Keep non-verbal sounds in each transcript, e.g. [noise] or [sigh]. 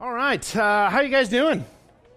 All right, uh, how you guys doing?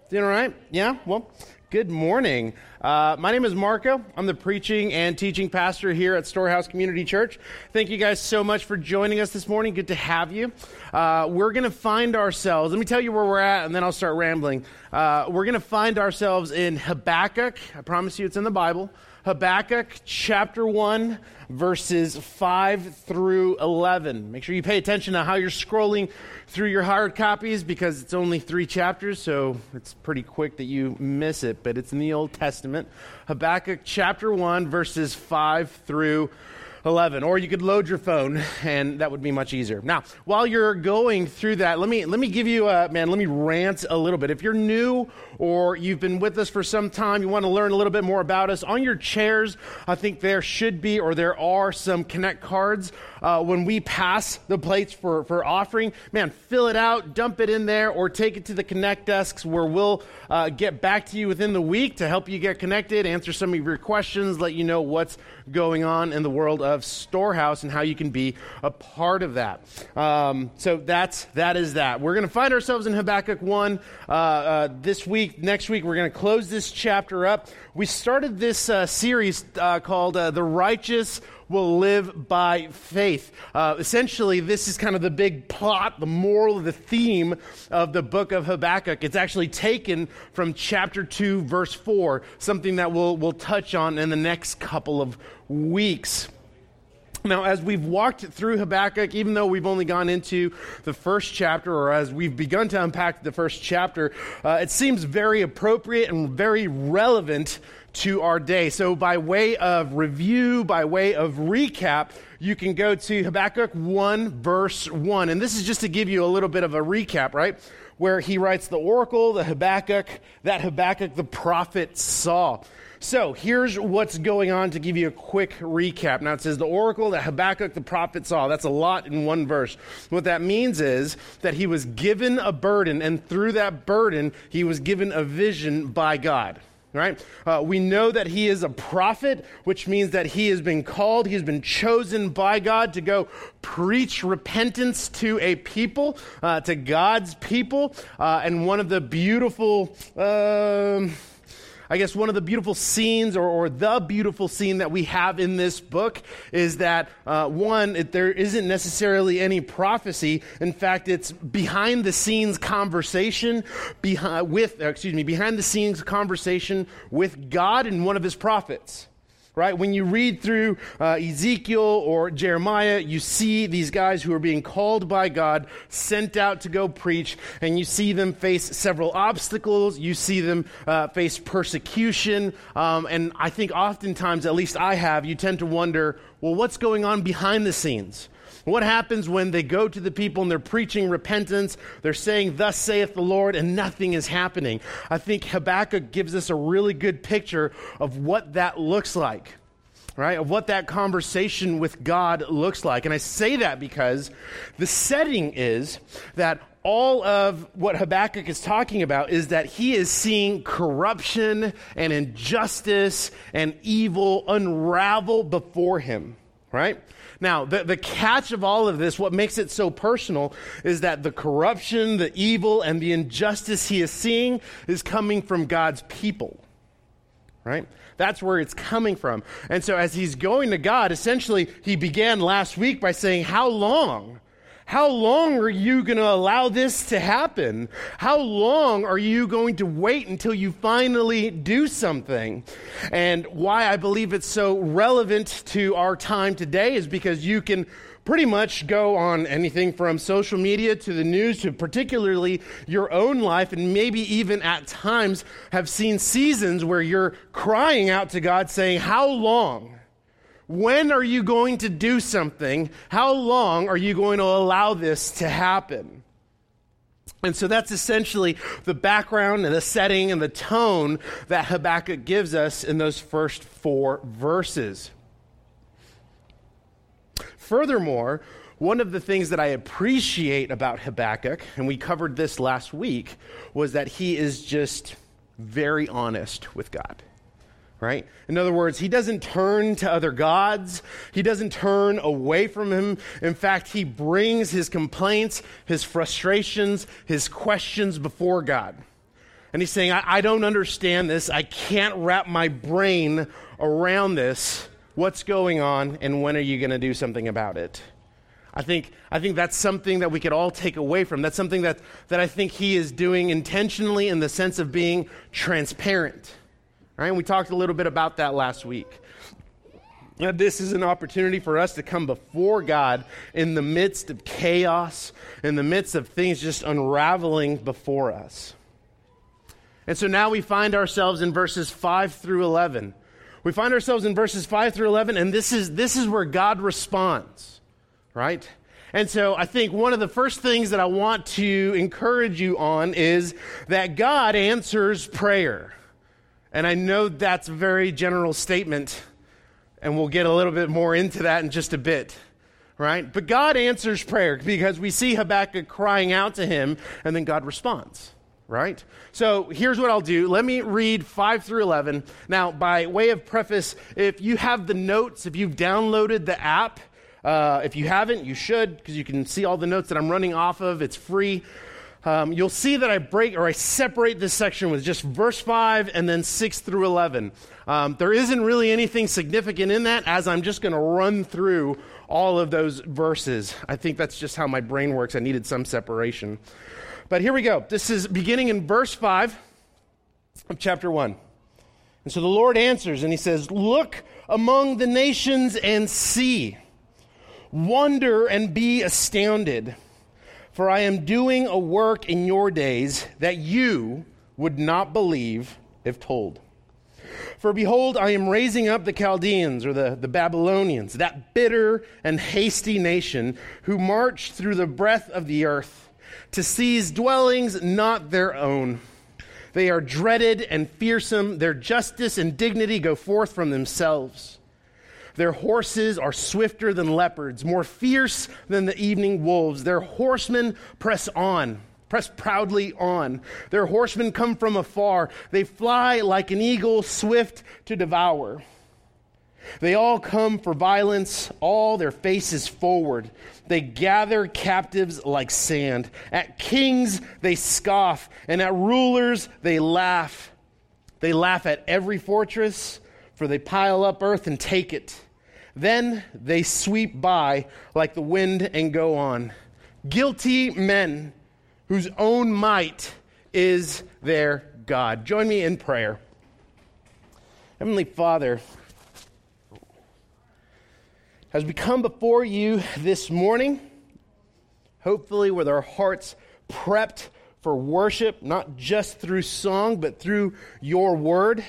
Doing all right? Yeah. Well, good morning. Uh, my name is Marco. I'm the preaching and teaching pastor here at Storehouse Community Church. Thank you guys so much for joining us this morning. Good to have you. Uh, we're going to find ourselves. Let me tell you where we're at, and then I'll start rambling. Uh, we're going to find ourselves in Habakkuk. I promise you, it's in the Bible. Habakkuk chapter 1, verses 5 through 11. Make sure you pay attention to how you're scrolling through your hard copies because it's only three chapters, so it's pretty quick that you miss it. But it's in the Old Testament. Habakkuk chapter 1, verses 5 through 11 or you could load your phone and that would be much easier. Now while you're going through that let me let me give you a man let me rant a little bit. If you're new or you've been with us for some time you want to learn a little bit more about us on your chairs i think there should be or there are some connect cards uh, when we pass the plates for, for offering. Man fill it out dump it in there or take it to the connect desks where we'll uh, get back to you within the week to help you get connected answer some of your questions let you know what's going on in the world of of Storehouse and how you can be a part of that. Um, so that's that is that. We're going to find ourselves in Habakkuk one uh, uh, this week. Next week we're going to close this chapter up. We started this uh, series uh, called uh, "The Righteous." will live by faith. Uh, essentially, this is kind of the big plot, the moral, the theme of the book of Habakkuk. It's actually taken from chapter 2, verse 4, something that we'll, we'll touch on in the next couple of weeks. [laughs] Now, as we've walked through Habakkuk, even though we've only gone into the first chapter, or as we've begun to unpack the first chapter, uh, it seems very appropriate and very relevant to our day. So, by way of review, by way of recap, you can go to Habakkuk 1, verse 1. And this is just to give you a little bit of a recap, right? Where he writes the oracle, the Habakkuk, that Habakkuk the prophet saw. So here's what's going on to give you a quick recap. Now it says the oracle that Habakkuk the prophet saw. That's a lot in one verse. What that means is that he was given a burden, and through that burden, he was given a vision by God right? Uh, we know that he is a prophet, which means that he has been called, he has been chosen by God to go preach repentance to a people, uh, to God's people. Uh, and one of the beautiful. Uh, I guess one of the beautiful scenes, or, or the beautiful scene that we have in this book, is that uh, one, it, there isn't necessarily any prophecy. In fact, it's behind the scenes conversation behind, with, excuse me, behind the scenes conversation with God and one of his prophets right? When you read through uh, Ezekiel or Jeremiah, you see these guys who are being called by God, sent out to go preach, and you see them face several obstacles. You see them uh, face persecution. Um, and I think oftentimes, at least I have, you tend to wonder, well, what's going on behind the scenes? What happens when they go to the people and they're preaching repentance? They're saying, Thus saith the Lord, and nothing is happening. I think Habakkuk gives us a really good picture of what that looks like, right? Of what that conversation with God looks like. And I say that because the setting is that all of what Habakkuk is talking about is that he is seeing corruption and injustice and evil unravel before him, right? Now, the, the catch of all of this, what makes it so personal, is that the corruption, the evil, and the injustice he is seeing is coming from God's people. Right? That's where it's coming from. And so, as he's going to God, essentially, he began last week by saying, How long? How long are you going to allow this to happen? How long are you going to wait until you finally do something? And why I believe it's so relevant to our time today is because you can pretty much go on anything from social media to the news to particularly your own life, and maybe even at times have seen seasons where you're crying out to God saying, How long? When are you going to do something? How long are you going to allow this to happen? And so that's essentially the background and the setting and the tone that Habakkuk gives us in those first four verses. Furthermore, one of the things that I appreciate about Habakkuk, and we covered this last week, was that he is just very honest with God right? In other words, he doesn't turn to other gods. He doesn't turn away from him. In fact, he brings his complaints, his frustrations, his questions before God. And he's saying, I, I don't understand this. I can't wrap my brain around this. What's going on, and when are you going to do something about it? I think, I think that's something that we could all take away from. That's something that, that I think he is doing intentionally in the sense of being transparent. Right? And we talked a little bit about that last week. Now, this is an opportunity for us to come before God in the midst of chaos, in the midst of things just unraveling before us. And so now we find ourselves in verses 5 through 11. We find ourselves in verses 5 through 11, and this is, this is where God responds, right? And so I think one of the first things that I want to encourage you on is that God answers prayer. And I know that's a very general statement, and we'll get a little bit more into that in just a bit, right? But God answers prayer because we see Habakkuk crying out to him, and then God responds, right? So here's what I'll do. Let me read 5 through 11. Now, by way of preface, if you have the notes, if you've downloaded the app, uh, if you haven't, you should, because you can see all the notes that I'm running off of. It's free um, you'll see that I break or I separate this section with just verse 5 and then 6 through 11. Um, there isn't really anything significant in that as I'm just going to run through all of those verses. I think that's just how my brain works. I needed some separation. But here we go. This is beginning in verse 5 of chapter 1. And so the Lord answers and he says, Look among the nations and see, wonder and be astounded. For I am doing a work in your days that you would not believe if told. For behold, I am raising up the Chaldeans or the, the Babylonians, that bitter and hasty nation who march through the breadth of the earth to seize dwellings not their own. They are dreaded and fearsome. Their justice and dignity go forth from themselves. Their horses are swifter than leopards, more fierce than the evening wolves. Their horsemen press on, press proudly on. Their horsemen come from afar. They fly like an eagle, swift to devour. They all come for violence, all their faces forward. They gather captives like sand. At kings they scoff, and at rulers they laugh. They laugh at every fortress for they pile up earth and take it. Then they sweep by like the wind and go on. Guilty men whose own might is their God. Join me in prayer. Heavenly Father, as we come before you this morning, hopefully with our hearts prepped for worship, not just through song, but through your word.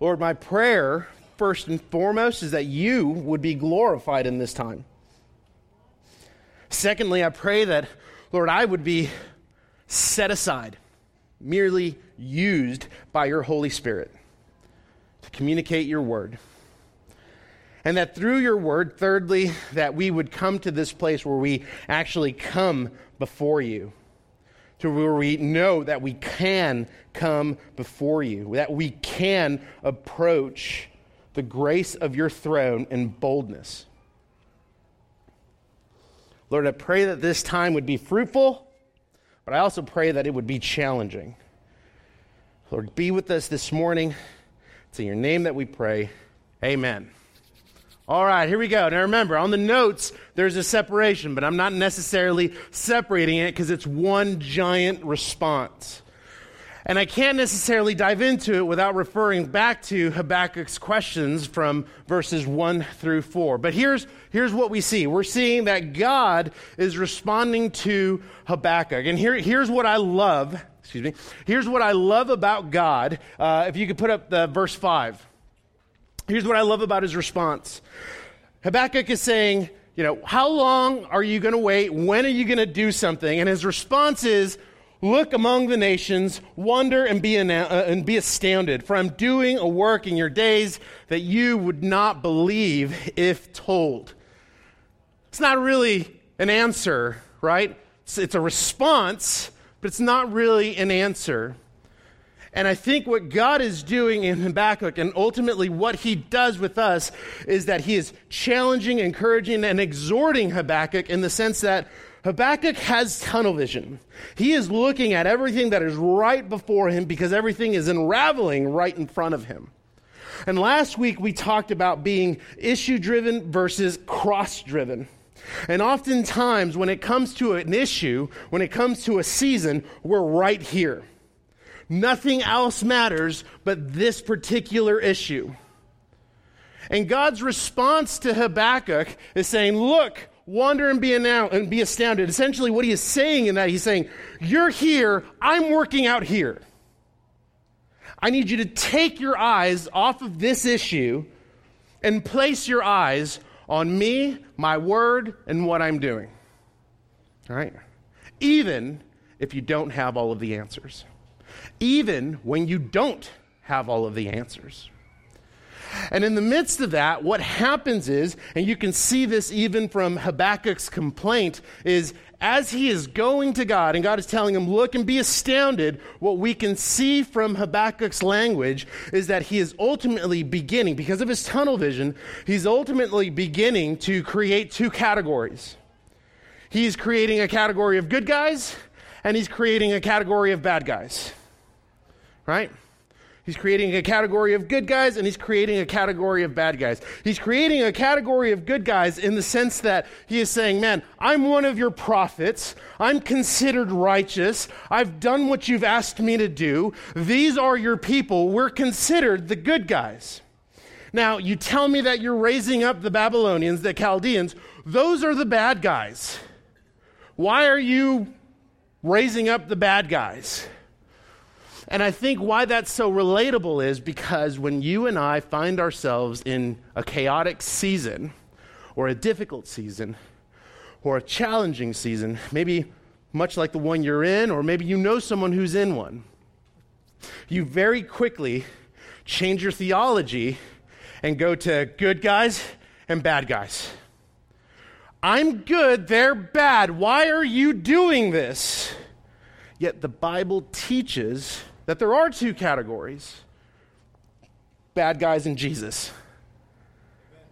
Lord, my prayer, first and foremost, is that you would be glorified in this time. Secondly, I pray that, Lord, I would be set aside, merely used by your Holy Spirit to communicate your word. And that through your word, thirdly, that we would come to this place where we actually come before you to where we know that we can come before you, that we can approach the grace of your throne in boldness. Lord, I pray that this time would be fruitful, but I also pray that it would be challenging. Lord, be with us this morning. It's in your name that we pray. Amen. All right, here we go. Now remember, on the notes, there's a separation, but I'm not necessarily separating it because it's one giant response. And I can't necessarily dive into it without referring back to Habakkuk's questions from verses 1 through 4. But here's, here's what we see we're seeing that God is responding to Habakkuk. And here, here's what I love. Excuse me. Here's what I love about God. Uh, if you could put up the verse 5. Here's what I love about his response Habakkuk is saying, you know, how long are you going to wait? When are you going to do something? And his response is, Look among the nations, wonder and be, uh, and be astounded, for I'm doing a work in your days that you would not believe if told. It's not really an answer, right? It's, it's a response, but it's not really an answer. And I think what God is doing in Habakkuk and ultimately what he does with us is that he is challenging, encouraging, and exhorting Habakkuk in the sense that Habakkuk has tunnel vision. He is looking at everything that is right before him because everything is unraveling right in front of him. And last week we talked about being issue driven versus cross driven. And oftentimes, when it comes to an issue, when it comes to a season, we're right here. Nothing else matters but this particular issue. And God's response to Habakkuk is saying, Look, wonder and be, now and be astounded. Essentially, what he is saying in that, he's saying, You're here, I'm working out here. I need you to take your eyes off of this issue and place your eyes on me, my word, and what I'm doing. All right? Even if you don't have all of the answers even when you don't have all of the answers. And in the midst of that, what happens is, and you can see this even from Habakkuk's complaint, is as he is going to God and God is telling him, Look and be astounded, what we can see from Habakkuk's language is that he is ultimately beginning, because of his tunnel vision, he's ultimately beginning to create two categories. He's creating a category of good guys, and he's creating a category of bad guys right? He's creating a category of good guys and he's creating a category of bad guys. He's creating a category of good guys in the sense that he is saying, Man, I'm one of your prophets. I'm considered righteous. I've done what you've asked me to do. These are your people. We're considered the good guys. Now, you tell me that you're raising up the Babylonians, the Chaldeans. Those are the bad guys. Why are you raising up the bad guys? And I think why that's so relatable is because when you and I find ourselves in a chaotic season, or a difficult season, or a challenging season, maybe much like the one you're in, or maybe you know someone who's in one, you very quickly change your theology and go to good guys and bad guys. I'm good, they're bad. Why are you doing this? Yet the Bible teaches that there are two categories bad guys and Jesus.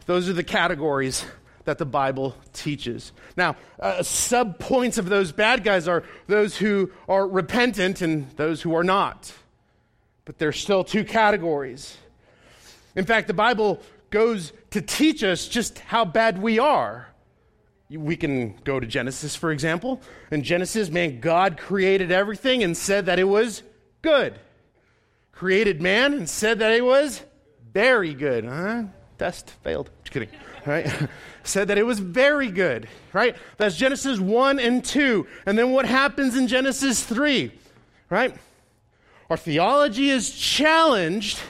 Those are the categories that the Bible teaches. Now, uh, sub points of those bad guys are those who are repentant and those who are not. But there's still two categories. In fact, the Bible goes to teach us just how bad we are. We can go to Genesis, for example. In Genesis, man, God created everything and said that it was good. Created man and said that it was very good. Huh? Test failed. Just kidding. Right? [laughs] said that it was very good. Right? That's Genesis 1 and 2. And then what happens in Genesis 3? Right? Our theology is challenged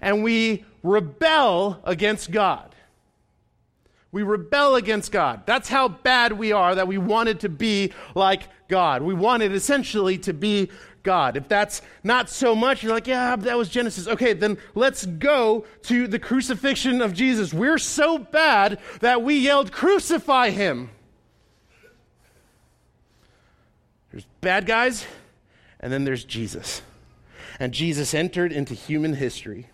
and we rebel against God. We rebel against God. That's how bad we are that we wanted to be like God. We wanted essentially to be God. If that's not so much, you're like, yeah, that was Genesis. Okay, then let's go to the crucifixion of Jesus. We're so bad that we yelled, crucify him. There's bad guys, and then there's Jesus. And Jesus entered into human history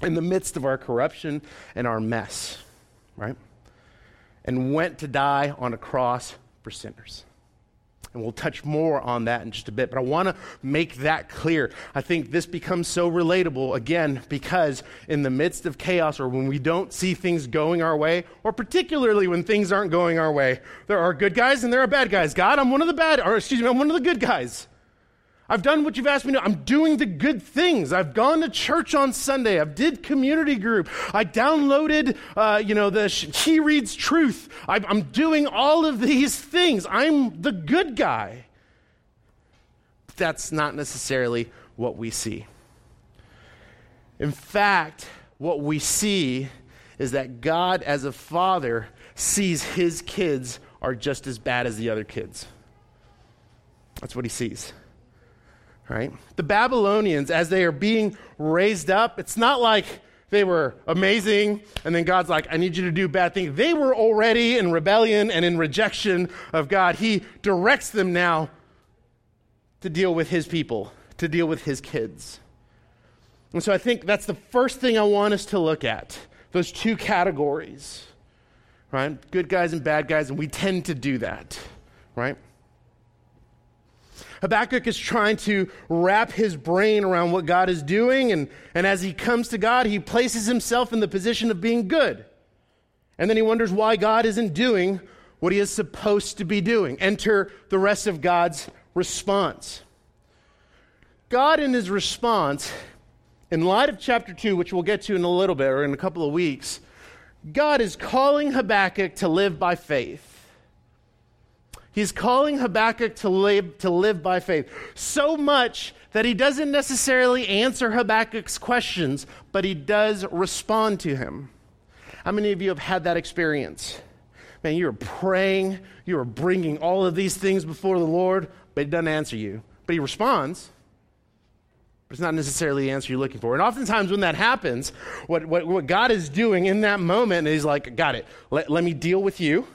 in the midst of our corruption and our mess, right? And went to die on a cross for sinners. And we'll touch more on that in just a bit. But I want to make that clear. I think this becomes so relatable, again, because in the midst of chaos or when we don't see things going our way, or particularly when things aren't going our way, there are good guys and there are bad guys. God, I'm one of the bad, or excuse me, I'm one of the good guys. I've done what you've asked me to. I'm doing the good things. I've gone to church on Sunday. I've did community group. I downloaded, uh, you know, the He Reads Truth. I, I'm doing all of these things. I'm the good guy. But that's not necessarily what we see. In fact, what we see is that God, as a father, sees his kids are just as bad as the other kids. That's what he sees right? The Babylonians, as they are being raised up, it's not like they were amazing and then God's like, I need you to do bad things. They were already in rebellion and in rejection of God. He directs them now to deal with his people, to deal with his kids. And so I think that's the first thing I want us to look at those two categories, right? Good guys and bad guys, and we tend to do that, right? Habakkuk is trying to wrap his brain around what God is doing, and, and as he comes to God, he places himself in the position of being good. And then he wonders why God isn't doing what he is supposed to be doing. Enter the rest of God's response. God, in his response, in light of chapter 2, which we'll get to in a little bit or in a couple of weeks, God is calling Habakkuk to live by faith. He's calling Habakkuk to live, to live by faith. So much that he doesn't necessarily answer Habakkuk's questions, but he does respond to him. How many of you have had that experience? Man, you are praying, you are bringing all of these things before the Lord, but he doesn't answer you. But he responds, but it's not necessarily the answer you're looking for. And oftentimes when that happens, what, what, what God is doing in that moment is like, got it, let, let me deal with you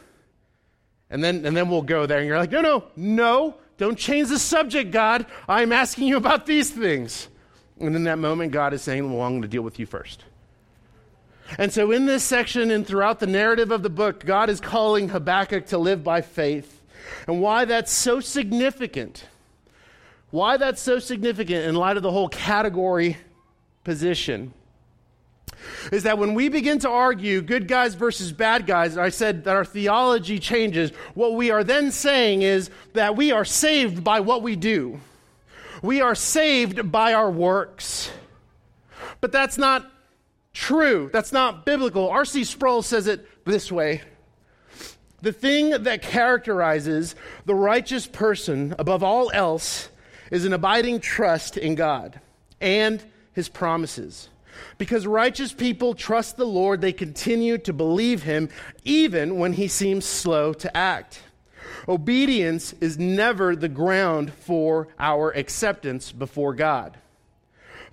and then, and then we'll go there. And you're like, no, no, no, don't change the subject, God. I'm asking you about these things. And in that moment, God is saying, well, I'm going to deal with you first. And so, in this section and throughout the narrative of the book, God is calling Habakkuk to live by faith. And why that's so significant, why that's so significant in light of the whole category position is that when we begin to argue good guys versus bad guys, I said that our theology changes. What we are then saying is that we are saved by what we do, we are saved by our works. But that's not true. That's not biblical. R.C. Sproul says it this way. The thing that characterizes the righteous person above all else is an abiding trust in God and his promises. Because righteous people trust the Lord, they continue to believe him even when he seems slow to act. Obedience is never the ground for our acceptance before God.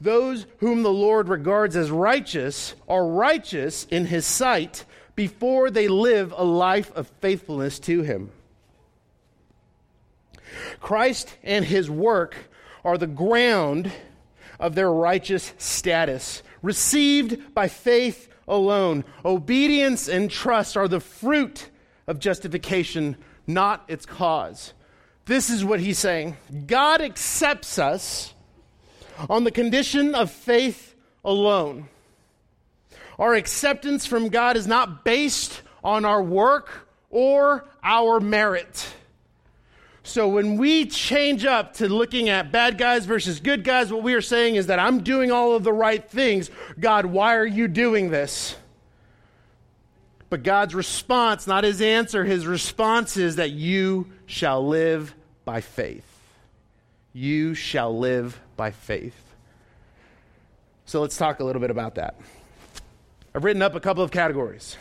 Those whom the Lord regards as righteous are righteous in his sight before they live a life of faithfulness to him. Christ and his work are the ground of their righteous status, received by faith alone. Obedience and trust are the fruit of justification, not its cause. This is what he's saying God accepts us on the condition of faith alone. Our acceptance from God is not based on our work or our merit. So when we change up to looking at bad guys versus good guys, what we are saying is that I'm doing all of the right things. God, why are you doing this? But God's response, not his answer, his response is that you shall live by faith. You shall live by faith. So let's talk a little bit about that. I've written up a couple of categories.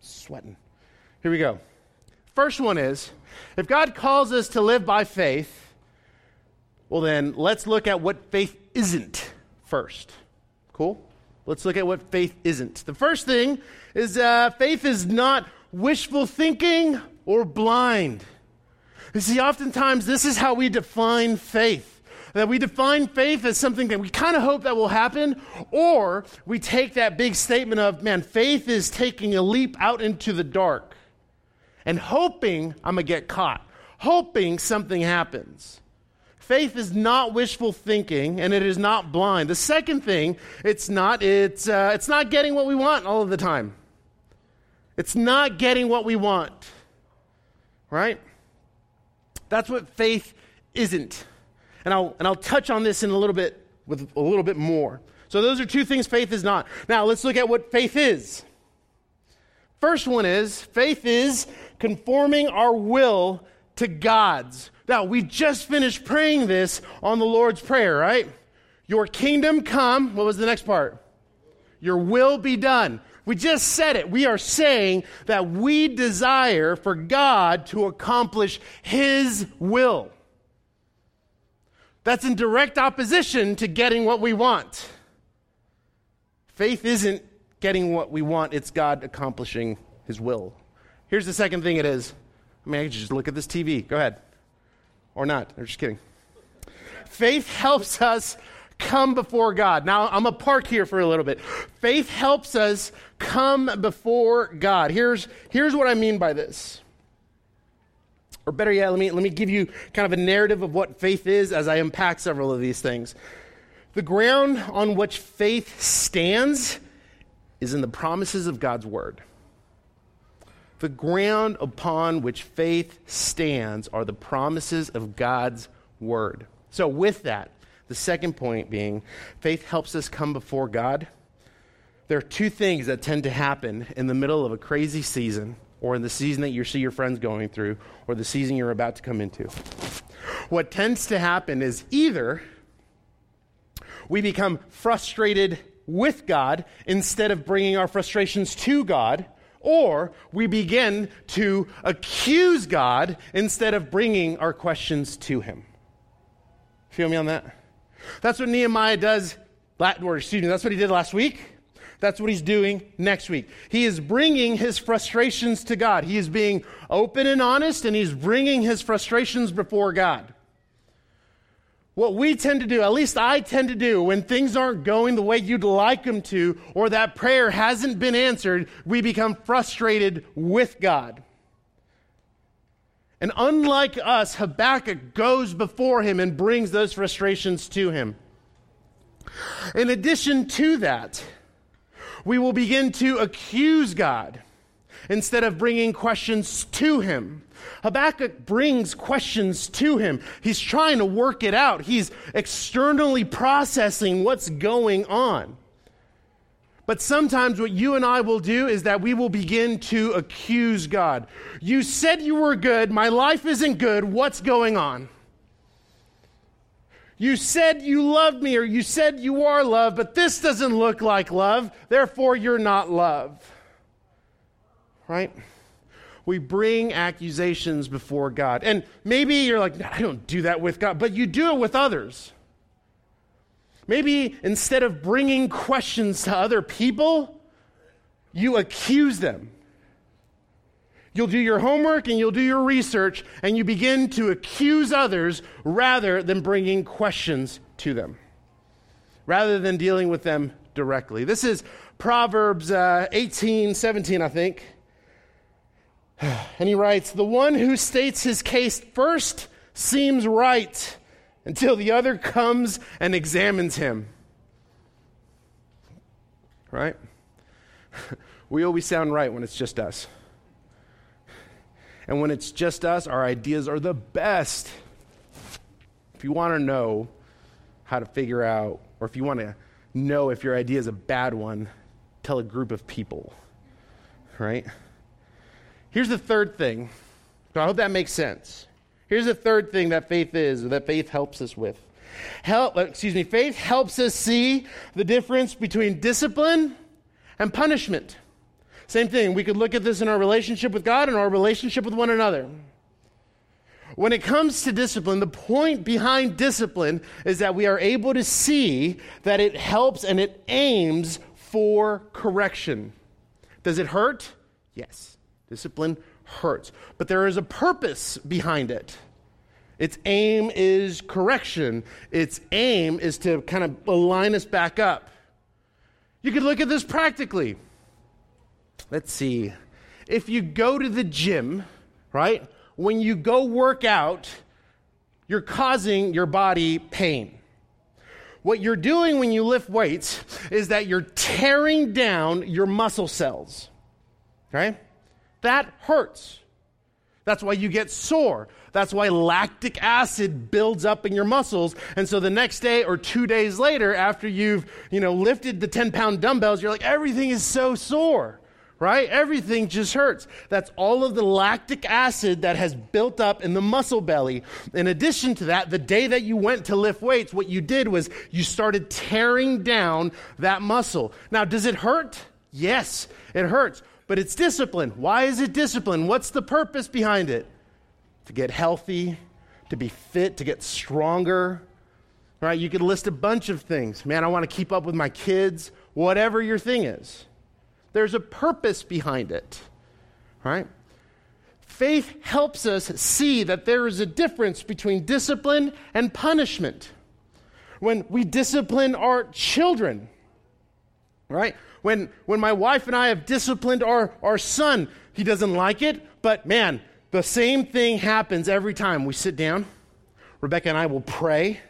Sweating. Here we go. First one is if God calls us to live by faith, well, then let's look at what faith isn't first. Cool? Let's look at what faith isn't. The first thing is uh, faith is not wishful thinking or blind. You see, oftentimes this is how we define faith. That we define faith as something that we kind of hope that will happen, or we take that big statement of, man, faith is taking a leap out into the dark and hoping I'm going to get caught, hoping something happens. Faith is not wishful thinking, and it is not blind. The second thing, it's not, it's, uh, it's not getting what we want all of the time. It's not getting what we want, right? That's what faith isn't. And I'll, and I'll touch on this in a little bit with a little bit more. So those are two things faith is not. Now let's look at what faith is. First one is faith is conforming our will to God's. Now, we just finished praying this on the Lord's Prayer, right? Your kingdom come. What was the next part? Your will be done. We just said it. We are saying that we desire for God to accomplish His will. That's in direct opposition to getting what we want. Faith isn't getting what we want, it's God accomplishing His will. Here's the second thing it is. I mean, I could just look at this TV. Go ahead. Or not. I'm just kidding. faith helps us come before God. Now, I'm going to park here for a little bit. Faith helps us come before God. Here's, here's what I mean by this. Or better yet, let me, let me give you kind of a narrative of what faith is as I unpack several of these things. The ground on which faith stands is in the promises of God's word. The ground upon which faith stands are the promises of God's word. So, with that, the second point being faith helps us come before God. There are two things that tend to happen in the middle of a crazy season, or in the season that you see your friends going through, or the season you're about to come into. What tends to happen is either we become frustrated with God instead of bringing our frustrations to God, or we begin to accuse God instead of bringing our questions to Him. Feel me on that? That's what Nehemiah does, or excuse me, that's what he did last week. That's what he's doing next week. He is bringing his frustrations to God. He is being open and honest, and he's bringing his frustrations before God. What we tend to do, at least I tend to do, when things aren't going the way you'd like them to, or that prayer hasn't been answered, we become frustrated with God. And unlike us, Habakkuk goes before him and brings those frustrations to him. In addition to that, we will begin to accuse God instead of bringing questions to him. Habakkuk brings questions to him. He's trying to work it out. He's externally processing what's going on. But sometimes what you and I will do is that we will begin to accuse God. You said you were good. My life isn't good. What's going on? You said you loved me, or you said you are love, but this doesn't look like love. Therefore, you're not love. Right? We bring accusations before God. And maybe you're like, I don't do that with God, but you do it with others. Maybe instead of bringing questions to other people, you accuse them. You'll do your homework and you'll do your research, and you begin to accuse others rather than bringing questions to them, rather than dealing with them directly. This is Proverbs uh, 18, 17, I think. [sighs] And he writes, The one who states his case first seems right until the other comes and examines him. Right? [laughs] we always sound right when it's just us. And when it's just us, our ideas are the best. If you want to know how to figure out, or if you want to know if your idea is a bad one, tell a group of people. Right? Here's the third thing. I hope that makes sense. Here's the third thing that faith is, or that faith helps us with. Help, uh, excuse me, faith helps us see the difference between discipline and punishment. Same thing. We could look at this in our relationship with God and our relationship with one another. When it comes to discipline, the point behind discipline is that we are able to see that it helps and it aims for correction. Does it hurt? Yes. Discipline hurts. But there is a purpose behind it. Its aim is correction, its aim is to kind of align us back up. You could look at this practically. Let's see. If you go to the gym, right, when you go work out, you're causing your body pain. What you're doing when you lift weights is that you're tearing down your muscle cells. Okay? That hurts. That's why you get sore. That's why lactic acid builds up in your muscles. And so the next day or two days later, after you've, you know, lifted the 10 pound dumbbells, you're like, everything is so sore, right? Everything just hurts. That's all of the lactic acid that has built up in the muscle belly. In addition to that, the day that you went to lift weights, what you did was you started tearing down that muscle. Now, does it hurt? Yes, it hurts but it's discipline. Why is it discipline? What's the purpose behind it? To get healthy, to be fit, to get stronger. Right? You could list a bunch of things. Man, I want to keep up with my kids, whatever your thing is. There's a purpose behind it. Right? faith helps us see that there is a difference between discipline and punishment. When we discipline our children, right? When, when my wife and I have disciplined our, our son, he doesn't like it, but man, the same thing happens every time we sit down. Rebecca and I will pray.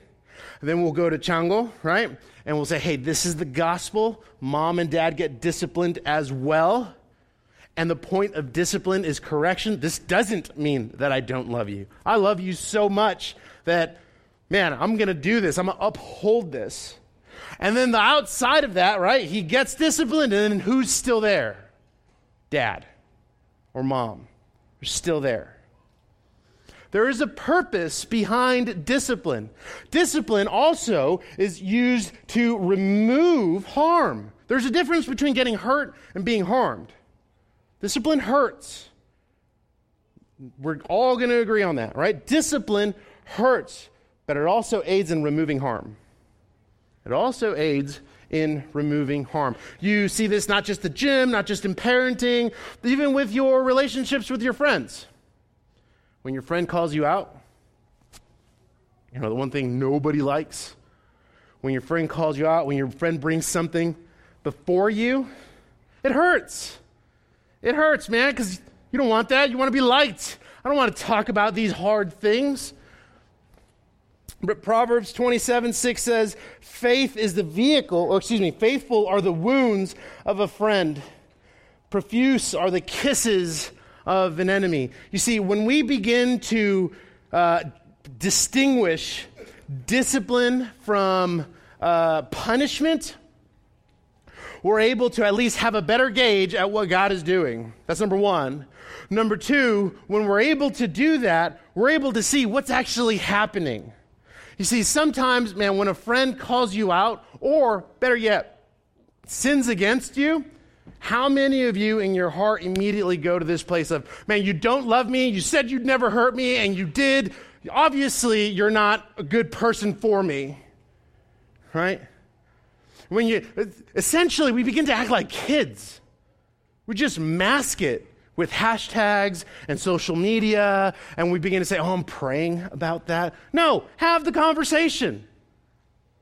Then we'll go to Chango, right? And we'll say, hey, this is the gospel. Mom and dad get disciplined as well. And the point of discipline is correction. This doesn't mean that I don't love you. I love you so much that, man, I'm going to do this. I'm going to uphold this. And then the outside of that, right? He gets disciplined, and then who's still there? Dad or mom are still there. There is a purpose behind discipline. Discipline also is used to remove harm. There's a difference between getting hurt and being harmed. Discipline hurts. We're all going to agree on that, right? Discipline hurts, but it also aids in removing harm. It also aids in removing harm. You see this not just at gym, not just in parenting, even with your relationships with your friends. When your friend calls you out, you know, the one thing nobody likes, when your friend calls you out, when your friend brings something before you, it hurts. It hurts, man, because you don't want that. You want to be liked. I don't want to talk about these hard things. Proverbs 27 6 says, Faith is the vehicle, or excuse me, faithful are the wounds of a friend, profuse are the kisses of an enemy. You see, when we begin to uh, distinguish discipline from uh, punishment, we're able to at least have a better gauge at what God is doing. That's number one. Number two, when we're able to do that, we're able to see what's actually happening. You see, sometimes, man, when a friend calls you out, or better yet, sins against you, how many of you in your heart immediately go to this place of, man, you don't love me, you said you'd never hurt me, and you did. Obviously, you're not a good person for me. Right? When you essentially we begin to act like kids. We just mask it with hashtags and social media, and we begin to say, Oh, I'm praying about that. No, have the conversation.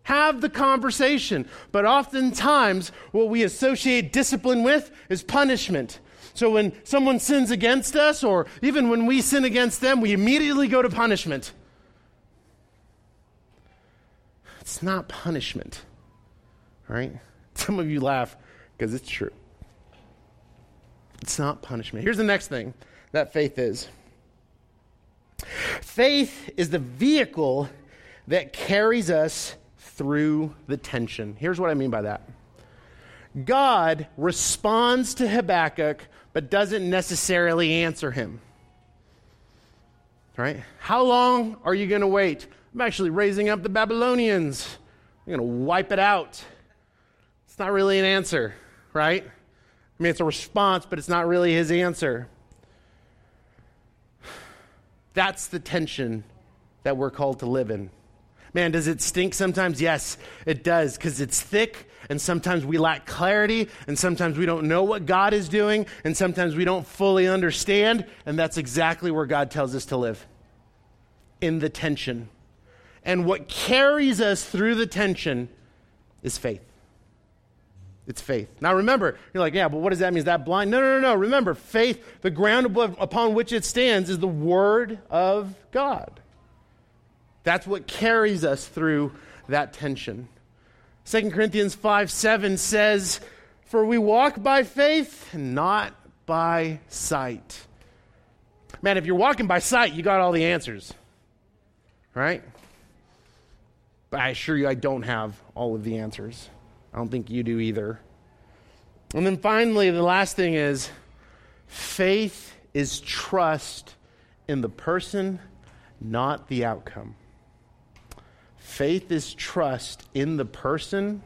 Have the conversation. But oftentimes, what we associate discipline with is punishment. So when someone sins against us, or even when we sin against them, we immediately go to punishment. It's not punishment, right? Some of you laugh because it's true. It's not punishment. Here's the next thing that faith is faith is the vehicle that carries us through the tension. Here's what I mean by that God responds to Habakkuk, but doesn't necessarily answer him. Right? How long are you going to wait? I'm actually raising up the Babylonians. I'm going to wipe it out. It's not really an answer, right? I mean, it's a response, but it's not really his answer. [sighs] That's the tension that we're called to live in. Man, does it stink sometimes? Yes, it does, because it's thick, and sometimes we lack clarity, and sometimes we don't know what God is doing, and sometimes we don't fully understand, and that's exactly where God tells us to live in the tension. And what carries us through the tension is faith. It's faith. Now remember, you're like, yeah, but what does that mean? Is that blind? No, no, no, no. Remember, faith, the ground upon which it stands is the Word of God. That's what carries us through that tension. 2 Corinthians 5 7 says, For we walk by faith not by sight. Man, if you're walking by sight, you got all the answers, right? But I assure you, I don't have all of the answers. I don't think you do either. And then finally, the last thing is faith is trust in the person, not the outcome. Faith is trust in the person,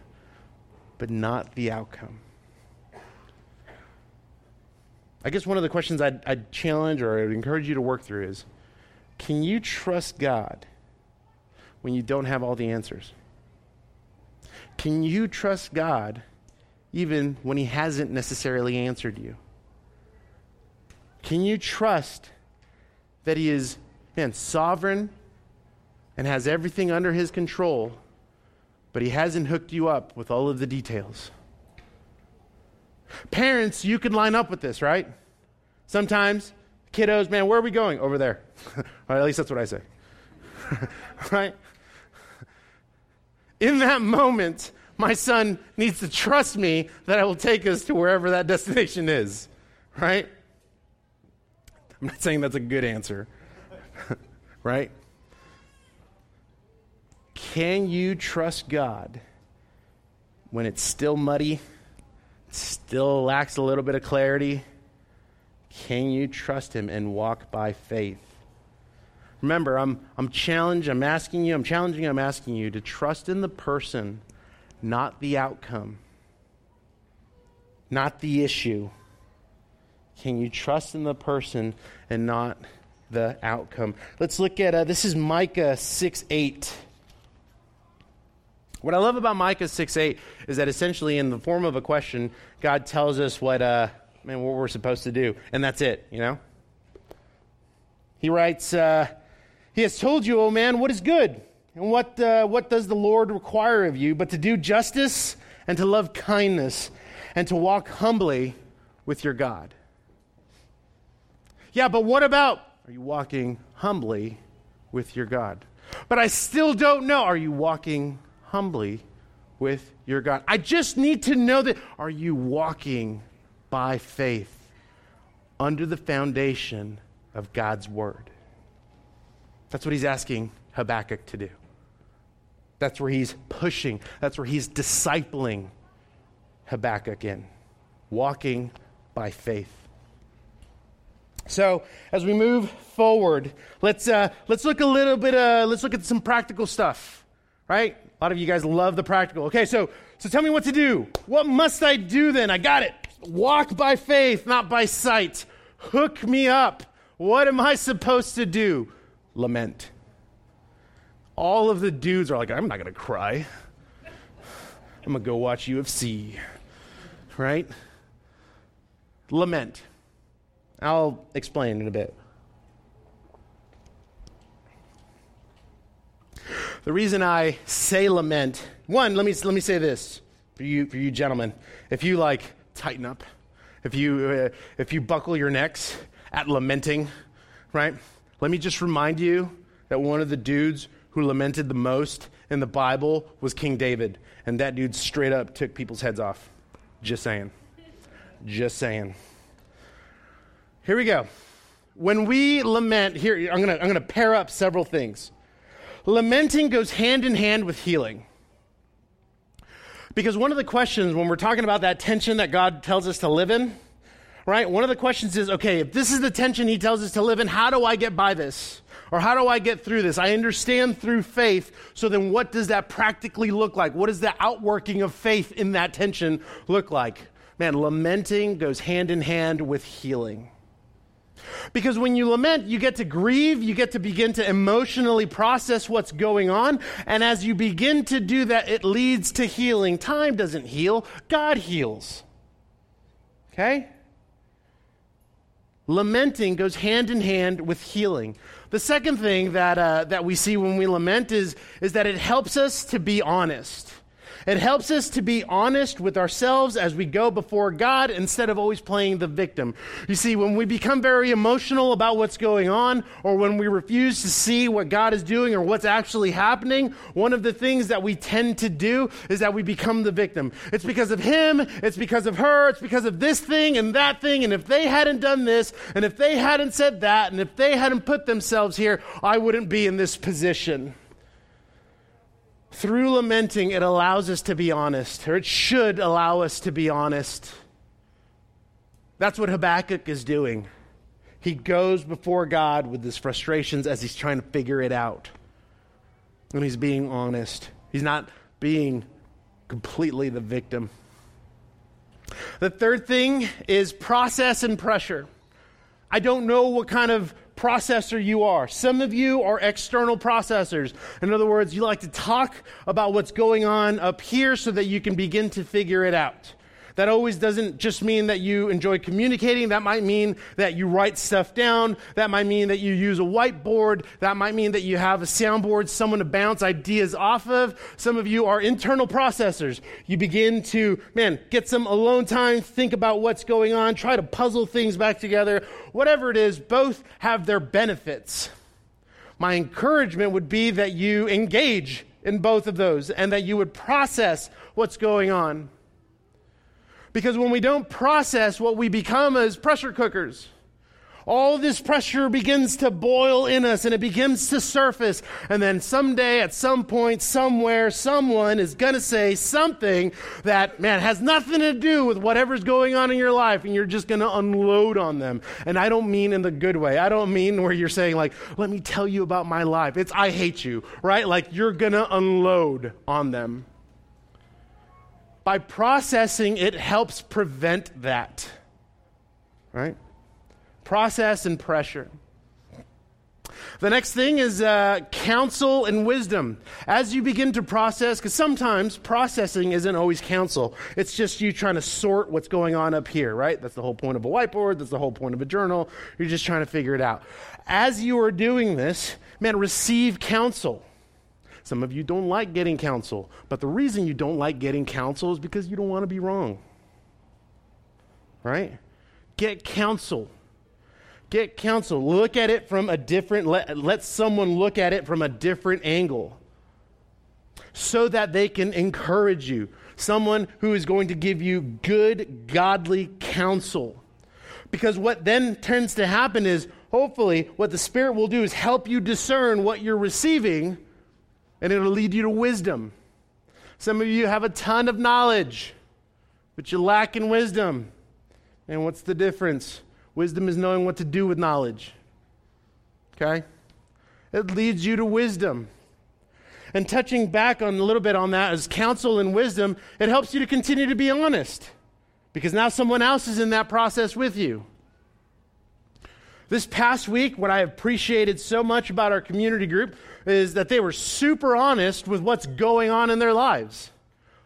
but not the outcome. I guess one of the questions I'd, I'd challenge or I would encourage you to work through is can you trust God when you don't have all the answers? Can you trust God even when He hasn't necessarily answered you? Can you trust that he is, man, sovereign and has everything under his control, but he hasn't hooked you up with all of the details. Parents, you can line up with this, right? Sometimes kiddos, man, where are we going? Over there. [laughs] at least that's what I say. [laughs] right? In that moment, my son needs to trust me that I will take us to wherever that [laughs] destination is. Right? I'm not saying that's a good answer. [laughs] right? Can you trust God when it's still muddy, still lacks a little bit of clarity? Can you trust Him and walk by faith? Remember, I'm, I'm challenged, I'm asking you, I'm challenging I'm asking you to trust in the person, not the outcome, not the issue. Can you trust in the person and not the outcome? Let's look at uh, this is Micah 6 8. What I love about Micah 6 8 is that essentially, in the form of a question, God tells us what, uh, man, what we're supposed to do, and that's it, you know? He writes, uh, He has told you, O man, what is good, and what, uh, what does the Lord require of you, but to do justice and to love kindness and to walk humbly with your God. Yeah, but what about, are you walking humbly with your God? But I still don't know, are you walking humbly with your God? I just need to know that, are you walking by faith under the foundation of God's word? That's what he's asking Habakkuk to do. That's where he's pushing, that's where he's discipling Habakkuk in, walking by faith. So as we move forward, let's uh, let's look a little bit. Uh, let's look at some practical stuff, right? A lot of you guys love the practical. Okay, so so tell me what to do. What must I do then? I got it. Walk by faith, not by sight. Hook me up. What am I supposed to do? Lament. All of the dudes are like, I'm not going to cry. I'm going to go watch UFC. Right? Lament. I'll explain in a bit. The reason I say lament, one, let me, let me say this for you, for you gentlemen. If you like tighten up, if you, uh, if you buckle your necks at lamenting, right? Let me just remind you that one of the dudes who lamented the most in the Bible was King David. And that dude straight up took people's heads off. Just saying. Just saying. Here we go. When we lament, here, I'm going to I'm to pair up several things. Lamenting goes hand in hand with healing. Because one of the questions when we're talking about that tension that God tells us to live in, right? One of the questions is okay, if this is the tension He tells us to live in, how do I get by this? Or how do I get through this? I understand through faith. So then what does that practically look like? What does the outworking of faith in that tension look like? Man, lamenting goes hand in hand with healing. Because when you lament, you get to grieve, you get to begin to emotionally process what's going on. And as you begin to do that, it leads to healing. Time doesn't heal, God heals. Okay? Lamenting goes hand in hand with healing. The second thing that, uh, that we see when we lament is, is that it helps us to be honest. It helps us to be honest with ourselves as we go before God instead of always playing the victim. You see, when we become very emotional about what's going on, or when we refuse to see what God is doing or what's actually happening, one of the things that we tend to do is that we become the victim. It's because of him, it's because of her, it's because of this thing and that thing, and if they hadn't done this, and if they hadn't said that, and if they hadn't put themselves here, I wouldn't be in this position. Through lamenting, it allows us to be honest, or it should allow us to be honest. That's what Habakkuk is doing. He goes before God with his frustrations as he's trying to figure it out. And he's being honest. He's not being completely the victim. The third thing is process and pressure. I don't know what kind of processor you are. Some of you are external processors. In other words, you like to talk about what's going on up here so that you can begin to figure it out. That always doesn't just mean that you enjoy communicating. That might mean that you write stuff down. That might mean that you use a whiteboard. That might mean that you have a soundboard, someone to bounce ideas off of. Some of you are internal processors. You begin to, man, get some alone time, think about what's going on, try to puzzle things back together. Whatever it is, both have their benefits. My encouragement would be that you engage in both of those and that you would process what's going on. Because when we don't process, what we become is pressure cookers. All this pressure begins to boil in us and it begins to surface. And then someday, at some point, somewhere, someone is going to say something that, man, has nothing to do with whatever's going on in your life. And you're just going to unload on them. And I don't mean in the good way. I don't mean where you're saying, like, let me tell you about my life. It's, I hate you, right? Like, you're going to unload on them. By processing, it helps prevent that. Right? Process and pressure. The next thing is uh, counsel and wisdom. As you begin to process, because sometimes processing isn't always counsel, it's just you trying to sort what's going on up here, right? That's the whole point of a whiteboard, that's the whole point of a journal. You're just trying to figure it out. As you are doing this, man, receive counsel. Some of you don't like getting counsel, but the reason you don't like getting counsel is because you don't want to be wrong. Right? Get counsel. Get counsel. Look at it from a different, let, let someone look at it from a different angle so that they can encourage you. Someone who is going to give you good, godly counsel. Because what then tends to happen is, hopefully, what the Spirit will do is help you discern what you're receiving and it'll lead you to wisdom. Some of you have a ton of knowledge, but you lack in wisdom. And what's the difference? Wisdom is knowing what to do with knowledge. Okay? It leads you to wisdom. And touching back on a little bit on that as counsel and wisdom, it helps you to continue to be honest because now someone else is in that process with you. This past week, what I appreciated so much about our community group is that they were super honest with what's going on in their lives.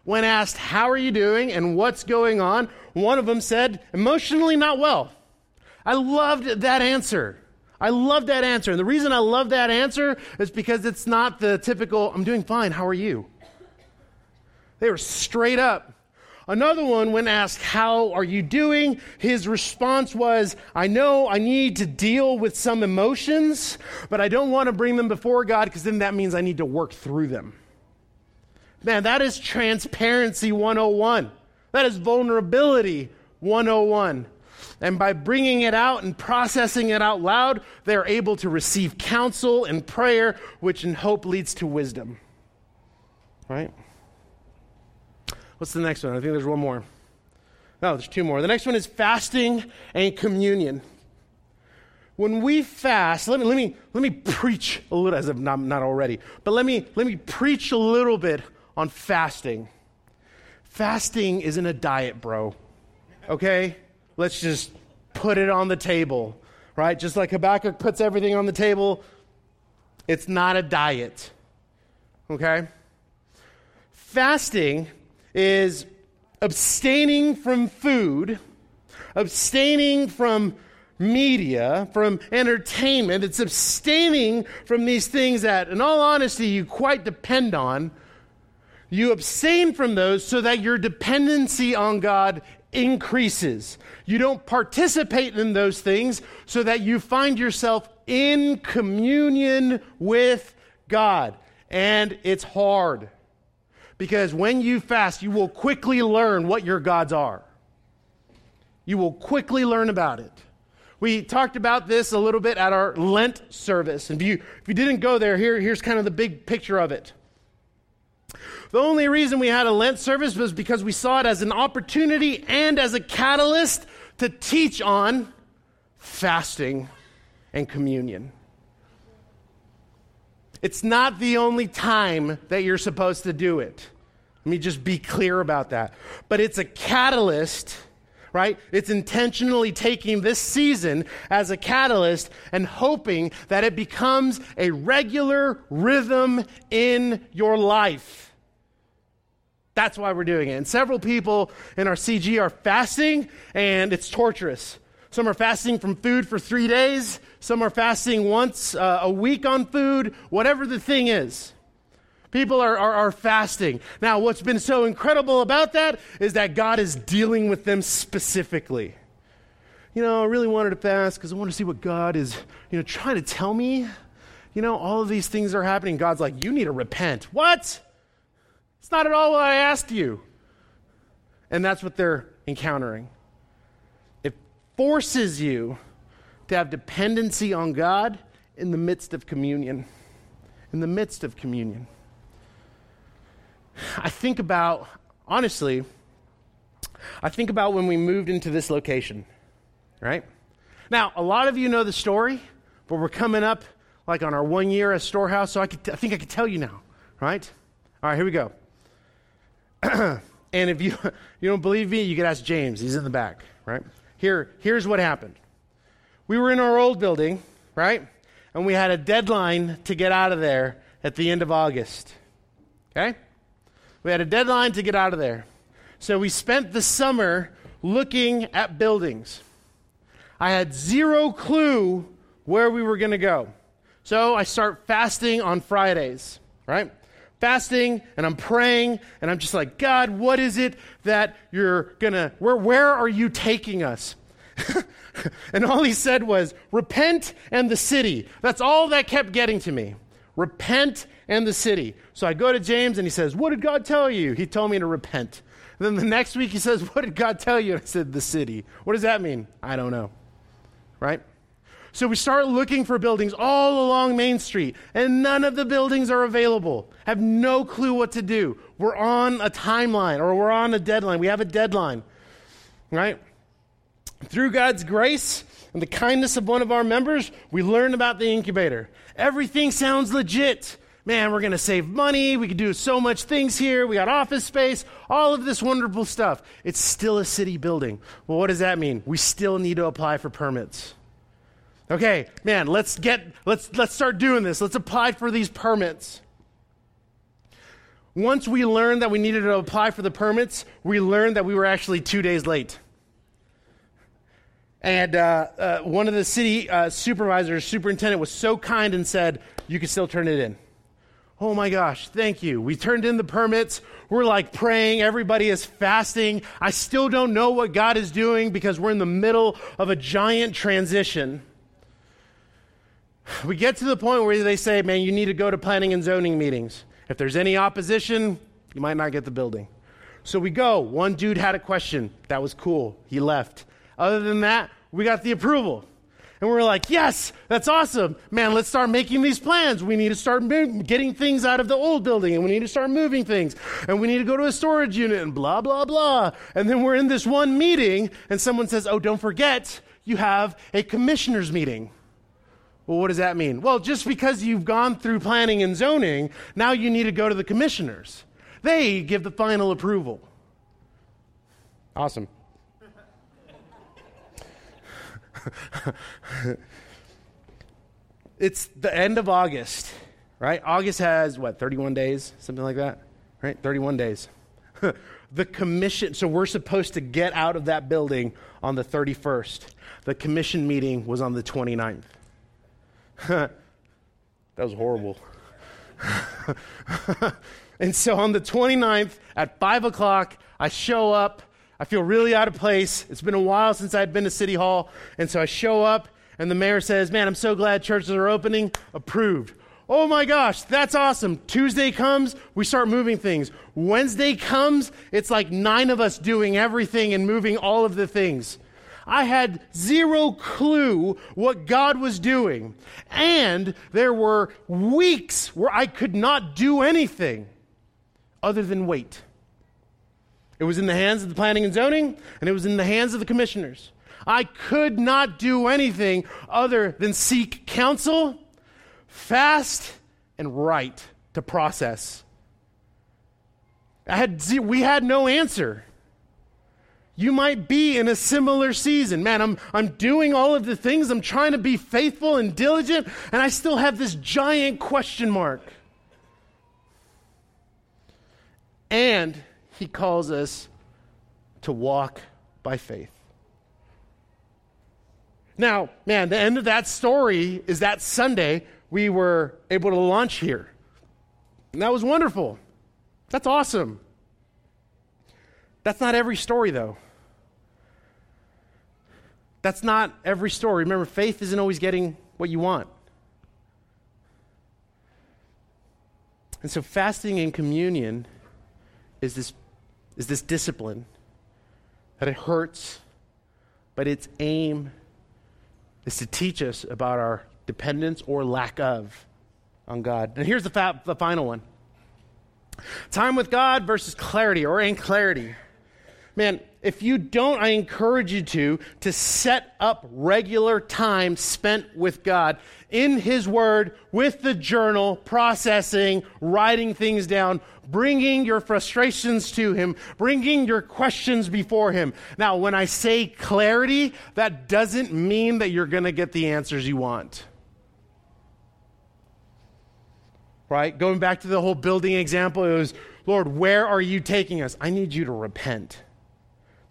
When asked, How are you doing and what's going on? one of them said, Emotionally not well. I loved that answer. I love that answer. And the reason I love that answer is because it's not the typical, I'm doing fine, how are you? They were straight up. Another one, when asked, How are you doing? His response was, I know I need to deal with some emotions, but I don't want to bring them before God because then that means I need to work through them. Man, that is transparency 101. That is vulnerability 101. And by bringing it out and processing it out loud, they're able to receive counsel and prayer, which in hope leads to wisdom. Right? What's the next one? I think there's one more. No, there's two more. The next one is fasting and communion. When we fast, let me, let me, let me preach a little, as if not, not already, but let me, let me preach a little bit on fasting. Fasting isn't a diet, bro. Okay? Let's just put it on the table, right? Just like Habakkuk puts everything on the table, it's not a diet. Okay? Fasting is abstaining from food, abstaining from media, from entertainment. It's abstaining from these things that, in all honesty, you quite depend on. You abstain from those so that your dependency on God increases. You don't participate in those things so that you find yourself in communion with God. And it's hard. Because when you fast, you will quickly learn what your gods are. You will quickly learn about it. We talked about this a little bit at our Lent service. And if you, if you didn't go there, here, here's kind of the big picture of it. The only reason we had a Lent service was because we saw it as an opportunity and as a catalyst to teach on fasting and communion. It's not the only time that you're supposed to do it. Let me just be clear about that. But it's a catalyst, right? It's intentionally taking this season as a catalyst and hoping that it becomes a regular rhythm in your life. That's why we're doing it. And several people in our CG are fasting, and it's torturous. Some are fasting from food for three days. Some are fasting once uh, a week on food, whatever the thing is. People are, are, are, fasting. Now, what's been so incredible about that is that God is dealing with them specifically. You know, I really wanted to fast because I want to see what God is, you know, trying to tell me. You know, all of these things are happening. God's like, you need to repent. What? It's not at all what I asked you. And that's what they're encountering. Forces you to have dependency on God in the midst of communion. In the midst of communion. I think about, honestly, I think about when we moved into this location, right? Now, a lot of you know the story, but we're coming up like on our one year as storehouse, so I, could, I think I could tell you now, right? All right, here we go. [clears throat] and if you, [laughs] you don't believe me, you can ask James. He's in the back, right? Here, here's what happened. We were in our old building, right? And we had a deadline to get out of there at the end of August. Okay? We had a deadline to get out of there. So we spent the summer looking at buildings. I had zero clue where we were going to go. So I start fasting on Fridays, right? Fasting and I'm praying and I'm just like, God, what is it that you're going to, where, where are you taking us? [laughs] and all he said was, repent and the city. That's all that kept getting to me. Repent and the city. So I go to James and he says, What did God tell you? He told me to repent. And then the next week he says, What did God tell you? I said, The city. What does that mean? I don't know. Right? So we start looking for buildings all along Main Street, and none of the buildings are available. Have no clue what to do. We're on a timeline or we're on a deadline. We have a deadline. Right? Through God's grace, and the kindness of one of our members, we learn about the incubator. Everything sounds legit. Man, we're going to save money. We can do so much things here. We got office space, all of this wonderful stuff. It's still a city building. Well, what does that mean? We still need to apply for permits. Okay, man, let's get let's let's start doing this. Let's apply for these permits. Once we learned that we needed to apply for the permits, we learned that we were actually 2 days late. And uh, uh, one of the city uh, supervisors, superintendent, was so kind and said, You can still turn it in. Oh my gosh, thank you. We turned in the permits. We're like praying. Everybody is fasting. I still don't know what God is doing because we're in the middle of a giant transition. We get to the point where they say, Man, you need to go to planning and zoning meetings. If there's any opposition, you might not get the building. So we go. One dude had a question. That was cool. He left. Other than that, we got the approval. And we're like, yes, that's awesome. Man, let's start making these plans. We need to start getting things out of the old building and we need to start moving things. And we need to go to a storage unit and blah, blah, blah. And then we're in this one meeting and someone says, oh, don't forget, you have a commissioner's meeting. Well, what does that mean? Well, just because you've gone through planning and zoning, now you need to go to the commissioners. They give the final approval. Awesome. [laughs] it's the end of August, right? August has, what, 31 days? Something like that, right? 31 days. [laughs] the commission, so we're supposed to get out of that building on the 31st. The commission meeting was on the 29th. [laughs] that was horrible. [laughs] and so on the 29th at 5 o'clock, I show up I feel really out of place. It's been a while since I'd been to City Hall. And so I show up, and the mayor says, Man, I'm so glad churches are opening. Approved. Oh my gosh, that's awesome. Tuesday comes, we start moving things. Wednesday comes, it's like nine of us doing everything and moving all of the things. I had zero clue what God was doing. And there were weeks where I could not do anything other than wait. It was in the hands of the planning and zoning, and it was in the hands of the commissioners. I could not do anything other than seek counsel, fast, and write to process. I had, we had no answer. You might be in a similar season. Man, I'm, I'm doing all of the things. I'm trying to be faithful and diligent, and I still have this giant question mark. And he calls us to walk by faith. Now, man, the end of that story is that Sunday we were able to launch here. And that was wonderful. That's awesome. That's not every story, though. That's not every story. Remember, faith isn't always getting what you want. And so, fasting and communion is this, is this discipline that it hurts, but its aim is to teach us about our dependence or lack of on God. And here's the, fa- the final one time with God versus clarity or clarity. Man, if you don't, I encourage you to, to set up regular time spent with God in His Word, with the journal, processing, writing things down, bringing your frustrations to Him, bringing your questions before Him. Now, when I say clarity, that doesn't mean that you're going to get the answers you want. Right? Going back to the whole building example, it was, Lord, where are you taking us? I need you to repent.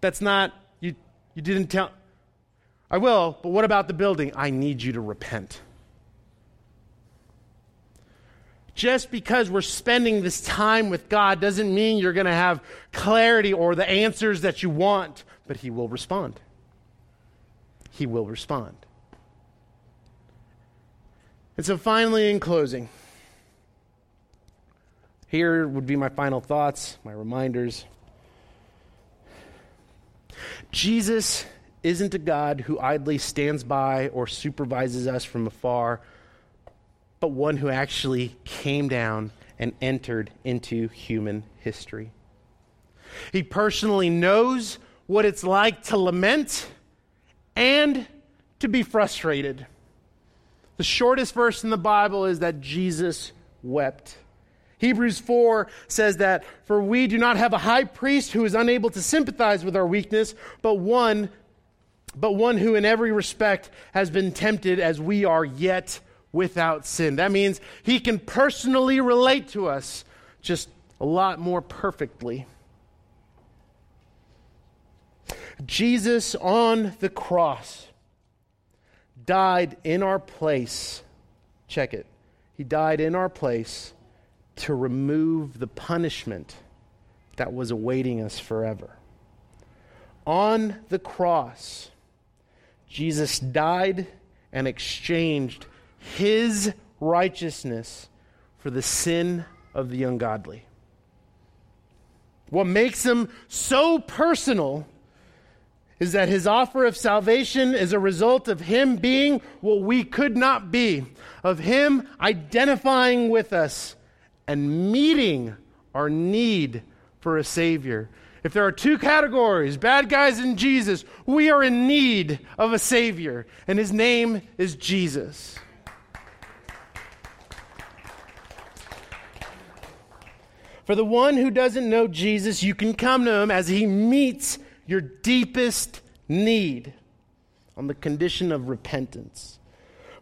That's not, you, you didn't tell. I will, but what about the building? I need you to repent. Just because we're spending this time with God doesn't mean you're going to have clarity or the answers that you want, but He will respond. He will respond. And so, finally, in closing, here would be my final thoughts, my reminders. Jesus isn't a God who idly stands by or supervises us from afar, but one who actually came down and entered into human history. He personally knows what it's like to lament and to be frustrated. The shortest verse in the Bible is that Jesus wept. Hebrews 4 says that, For we do not have a high priest who is unable to sympathize with our weakness, but one, but one who in every respect has been tempted as we are, yet without sin. That means he can personally relate to us just a lot more perfectly. Jesus on the cross died in our place. Check it. He died in our place to remove the punishment that was awaiting us forever. On the cross, Jesus died and exchanged his righteousness for the sin of the ungodly. What makes him so personal is that his offer of salvation is a result of him being what we could not be, of him identifying with us and meeting our need for a Savior. If there are two categories, bad guys and Jesus, we are in need of a Savior, and His name is Jesus. For the one who doesn't know Jesus, you can come to Him as He meets your deepest need on the condition of repentance.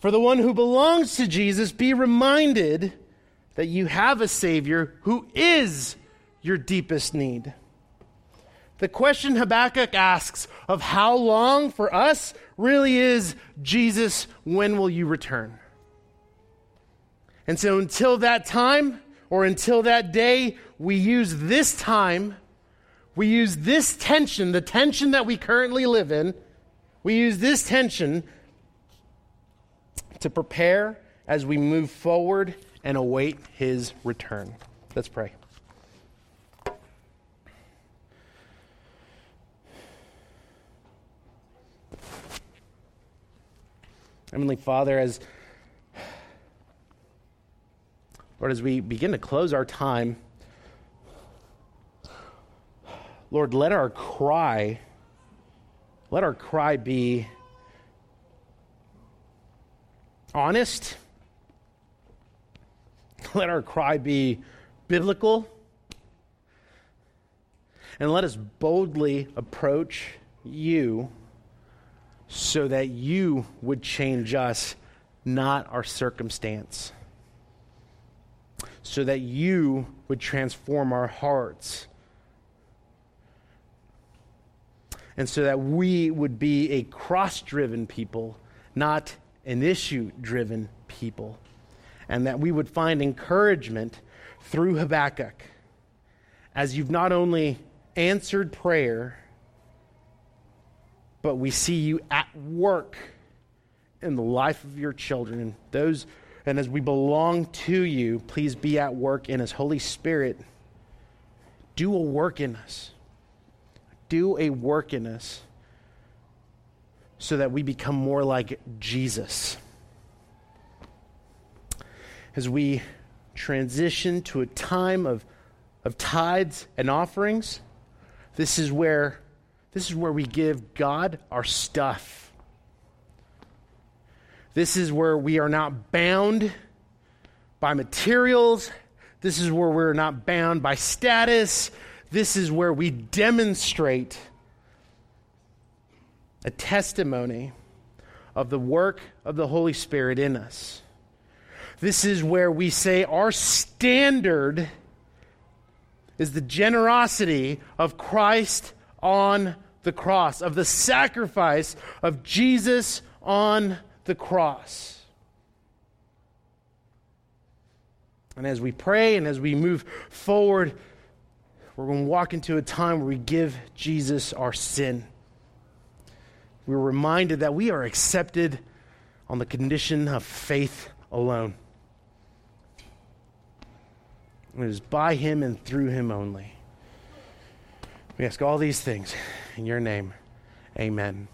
For the one who belongs to Jesus, be reminded that you have a Savior who is your deepest need. The question Habakkuk asks of how long for us really is Jesus, when will you return? And so until that time, or until that day, we use this time, we use this tension, the tension that we currently live in, we use this tension to prepare as we move forward and await his return. Let's pray. Heavenly Father, as Lord, as we begin to close our time, Lord, let our cry, let our cry be honest Let our cry be biblical. And let us boldly approach you so that you would change us, not our circumstance. So that you would transform our hearts, and so that we would be a cross driven people, not an issue driven people, and that we would find encouragement through Habakkuk. As you've not only answered prayer, but we see you at work in the life of your children. Those and as we belong to you please be at work in his holy spirit. Do a work in us. Do a work in us so that we become more like Jesus. As we transition to a time of, of tithes and offerings, this is where this is where we give God our stuff. This is where we are not bound by materials. This is where we're not bound by status this is where we demonstrate a testimony of the work of the Holy Spirit in us. This is where we say our standard is the generosity of Christ on the cross, of the sacrifice of Jesus on the cross. And as we pray and as we move forward, we're going to walk into a time where we give Jesus our sin. We're reminded that we are accepted on the condition of faith alone. It is by him and through him only. We ask all these things in your name. Amen.